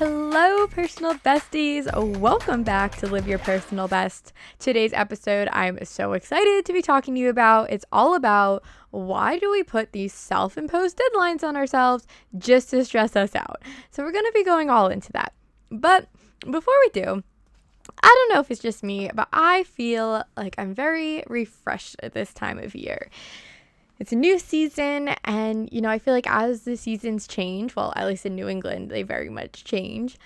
Hello, personal besties. Welcome back to Live Your Personal Best. Today's episode, I'm so excited to be talking to you about. It's all about why do we put these self imposed deadlines on ourselves just to stress us out? So, we're going to be going all into that. But before we do, I don't know if it's just me, but I feel like I'm very refreshed at this time of year it's a new season and you know i feel like as the seasons change well at least in new england they very much change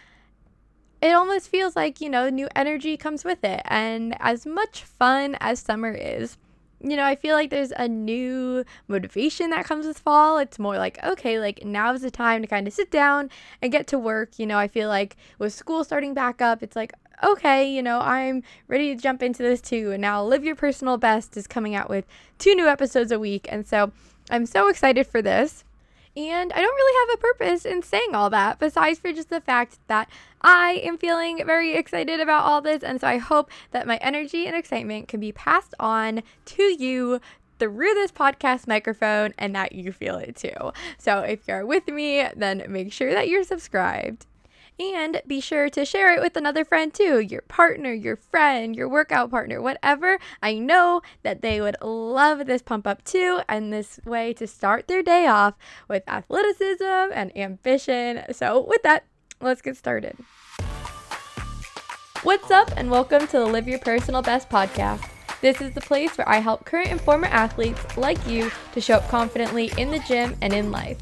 it almost feels like you know new energy comes with it. And as much fun as summer is you know i feel like there's a new motivation that comes with fall. It's more like okay like now is the time to kind of sit down and get to work. You know i feel like with school starting back up it's like okay, you know, I'm ready to jump into this too. And now Live Your Personal Best is coming out with two new episodes a week. And so I'm so excited for this. And I don't really have a purpose in saying all that besides for just the fact that I am feeling very excited about all this. And so I hope that my energy and excitement can be passed on to you through this podcast microphone and that you feel it too. So if you're with me, then make sure that you're subscribed. And be sure to share it with another friend too your partner, your friend, your workout partner, whatever. I know that they would love this pump up too, and this way to start their day off with athleticism and ambition. So, with that, let's get started. What's up, and welcome to the Live Your Personal Best podcast. This is the place where I help current and former athletes like you to show up confidently in the gym and in life.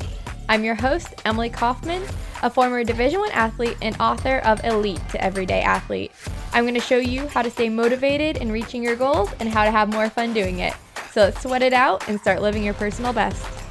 I'm your host, Emily Kaufman, a former Division 1 athlete and author of Elite to Everyday Athlete. I'm going to show you how to stay motivated in reaching your goals and how to have more fun doing it. So let's sweat it out and start living your personal best.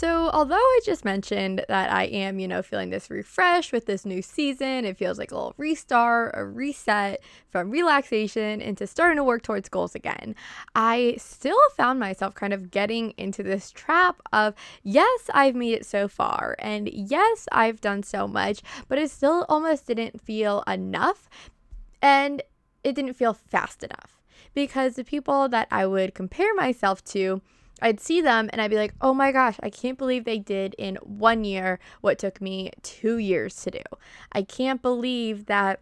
So, although I just mentioned that I am, you know, feeling this refresh with this new season, it feels like a little restart, a reset from relaxation into starting to work towards goals again. I still found myself kind of getting into this trap of, yes, I've made it so far, and yes, I've done so much, but it still almost didn't feel enough, and it didn't feel fast enough because the people that I would compare myself to, I'd see them and I'd be like, oh my gosh, I can't believe they did in one year what took me two years to do. I can't believe that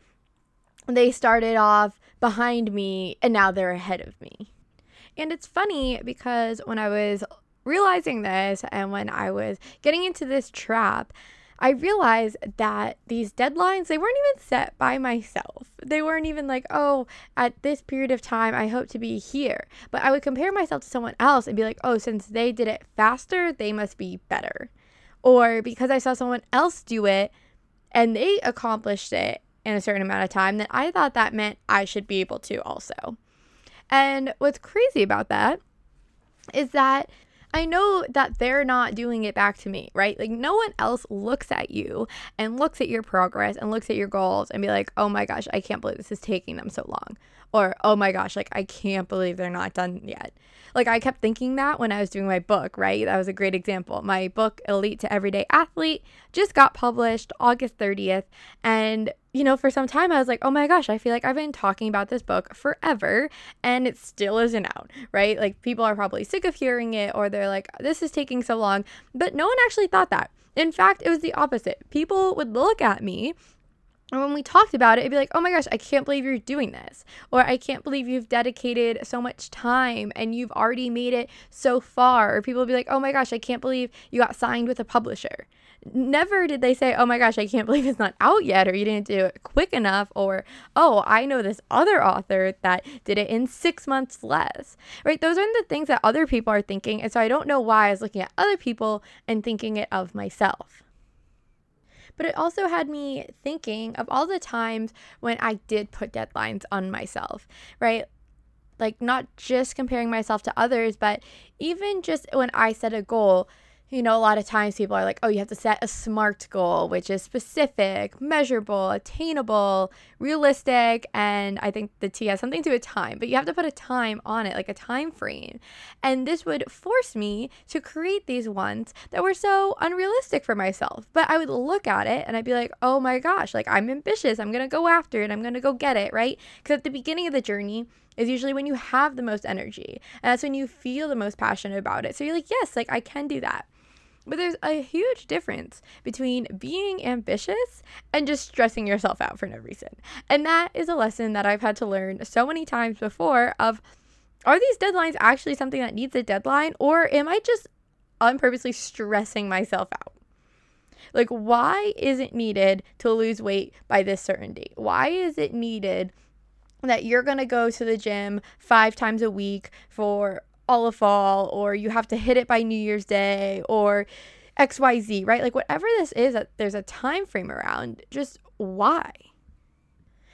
they started off behind me and now they're ahead of me. And it's funny because when I was realizing this and when I was getting into this trap, I realized that these deadlines, they weren't even set by myself. They weren't even like, oh, at this period of time, I hope to be here. But I would compare myself to someone else and be like, oh, since they did it faster, they must be better. Or because I saw someone else do it and they accomplished it in a certain amount of time, then I thought that meant I should be able to also. And what's crazy about that is that I know that they're not doing it back to me, right? Like no one else looks at you and looks at your progress and looks at your goals and be like, "Oh my gosh, I can't believe this is taking them so long." Or, "Oh my gosh, like I can't believe they're not done yet." Like I kept thinking that when I was doing my book, right? That was a great example. My book Elite to Everyday Athlete just got published August 30th and you know, for some time I was like, oh my gosh, I feel like I've been talking about this book forever and it still isn't out, right? Like people are probably sick of hearing it or they're like, this is taking so long. But no one actually thought that. In fact, it was the opposite. People would look at me and when we talked about it, it'd be like, oh my gosh, I can't believe you're doing this. Or I can't believe you've dedicated so much time and you've already made it so far. Or people would be like, oh my gosh, I can't believe you got signed with a publisher never did they say, oh my gosh, I can't believe it's not out yet, or you didn't do it quick enough, or oh, I know this other author that did it in six months less, right? Those aren't the things that other people are thinking. And so I don't know why I was looking at other people and thinking it of myself. But it also had me thinking of all the times when I did put deadlines on myself, right? Like, not just comparing myself to others, but even just when I set a goal you know, a lot of times people are like, oh, you have to set a SMART goal, which is specific, measurable, attainable, realistic. And I think the T has something to do with time, but you have to put a time on it, like a time frame. And this would force me to create these ones that were so unrealistic for myself. But I would look at it and I'd be like, oh my gosh, like I'm ambitious. I'm going to go after it. I'm going to go get it, right? Because at the beginning of the journey, is usually when you have the most energy. And that's when you feel the most passionate about it. So you're like, yes, like I can do that. But there's a huge difference between being ambitious and just stressing yourself out for no reason. And that is a lesson that I've had to learn so many times before of are these deadlines actually something that needs a deadline or am I just unpurposely stressing myself out? Like why is it needed to lose weight by this certain date? Why is it needed that you're going to go to the gym 5 times a week for all of fall or you have to hit it by New Year's Day or XYZ, right? Like whatever this is that there's a time frame around, just why?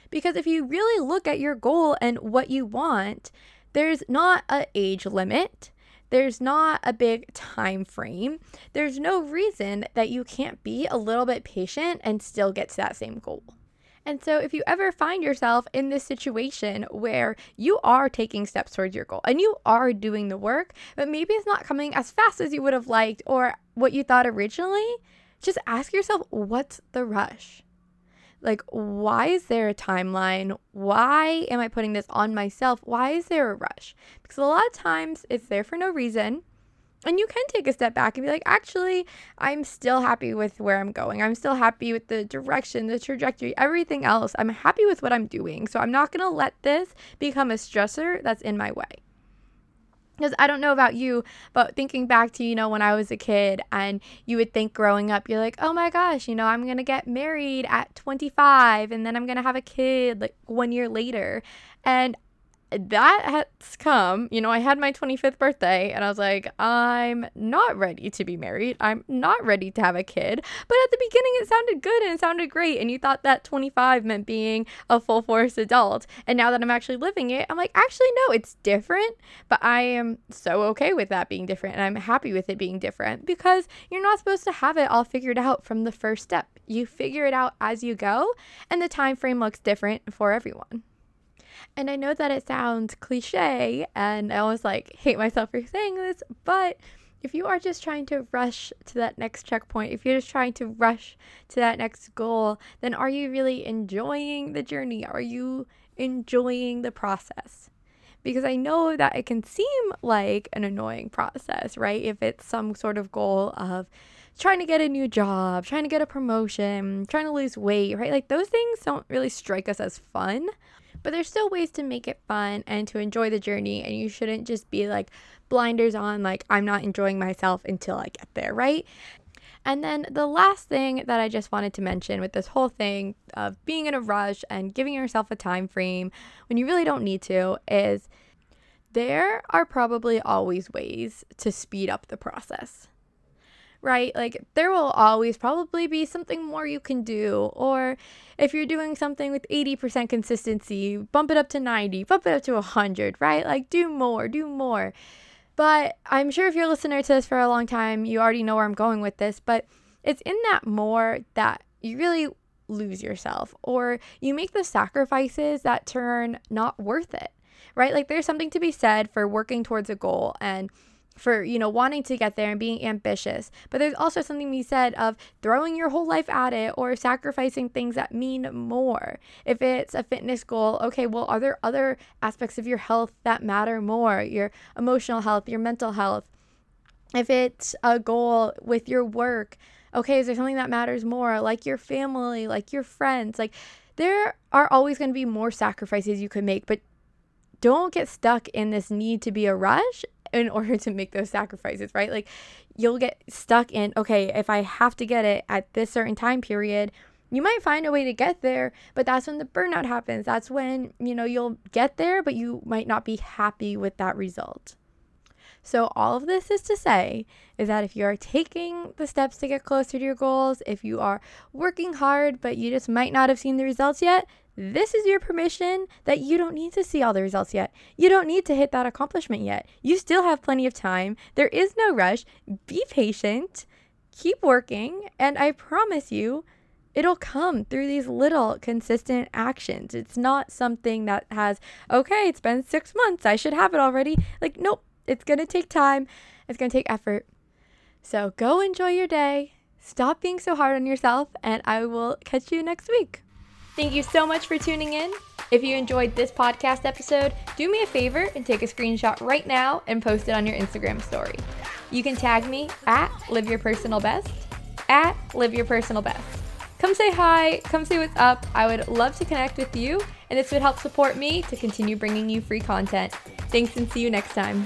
Because if you really look at your goal and what you want, there's not a age limit. There's not a big time frame. There's no reason that you can't be a little bit patient and still get to that same goal. And so, if you ever find yourself in this situation where you are taking steps towards your goal and you are doing the work, but maybe it's not coming as fast as you would have liked or what you thought originally, just ask yourself what's the rush? Like, why is there a timeline? Why am I putting this on myself? Why is there a rush? Because a lot of times it's there for no reason. And you can take a step back and be like, actually, I'm still happy with where I'm going. I'm still happy with the direction, the trajectory, everything else. I'm happy with what I'm doing. So I'm not going to let this become a stressor that's in my way. Because I don't know about you, but thinking back to, you know, when I was a kid and you would think growing up, you're like, oh my gosh, you know, I'm going to get married at 25 and then I'm going to have a kid like one year later. And that has come. You know, I had my 25th birthday and I was like, I'm not ready to be married. I'm not ready to have a kid. But at the beginning, it sounded good and it sounded great. And you thought that 25 meant being a full force adult. And now that I'm actually living it, I'm like, actually, no, it's different. But I am so okay with that being different. And I'm happy with it being different because you're not supposed to have it all figured out from the first step. You figure it out as you go, and the time frame looks different for everyone. And I know that it sounds cliche, and I always like hate myself for saying this, but if you are just trying to rush to that next checkpoint, if you're just trying to rush to that next goal, then are you really enjoying the journey? Are you enjoying the process? Because I know that it can seem like an annoying process, right? If it's some sort of goal of trying to get a new job, trying to get a promotion, trying to lose weight, right? Like those things don't really strike us as fun. But there's still ways to make it fun and to enjoy the journey. And you shouldn't just be like blinders on, like, I'm not enjoying myself until I get there, right? And then the last thing that I just wanted to mention with this whole thing of being in a rush and giving yourself a time frame when you really don't need to is there are probably always ways to speed up the process right? Like there will always probably be something more you can do. Or if you're doing something with 80% consistency, bump it up to 90, bump it up to 100, right? Like do more, do more. But I'm sure if you're a listener to this for a long time, you already know where I'm going with this. But it's in that more that you really lose yourself or you make the sacrifices that turn not worth it, right? Like there's something to be said for working towards a goal and for you know wanting to get there and being ambitious. But there's also something we said of throwing your whole life at it or sacrificing things that mean more. If it's a fitness goal okay well are there other aspects of your health that matter more? Your emotional health your mental health. If it's a goal with your work okay is there something that matters more? Like your family like your friends like there are always going to be more sacrifices you could make but don't get stuck in this need to be a rush in order to make those sacrifices, right? Like you'll get stuck in, okay, if I have to get it at this certain time period, you might find a way to get there, but that's when the burnout happens. That's when, you know, you'll get there, but you might not be happy with that result. So, all of this is to say is that if you are taking the steps to get closer to your goals, if you are working hard, but you just might not have seen the results yet, this is your permission that you don't need to see all the results yet. You don't need to hit that accomplishment yet. You still have plenty of time. There is no rush. Be patient, keep working, and I promise you, it'll come through these little consistent actions. It's not something that has, okay, it's been six months, I should have it already. Like, nope, it's gonna take time, it's gonna take effort. So go enjoy your day, stop being so hard on yourself, and I will catch you next week. Thank you so much for tuning in. If you enjoyed this podcast episode, do me a favor and take a screenshot right now and post it on your Instagram story. You can tag me at Live Your Personal Best, at Live Your Personal Best. Come say hi, come say what's up. I would love to connect with you, and this would help support me to continue bringing you free content. Thanks and see you next time.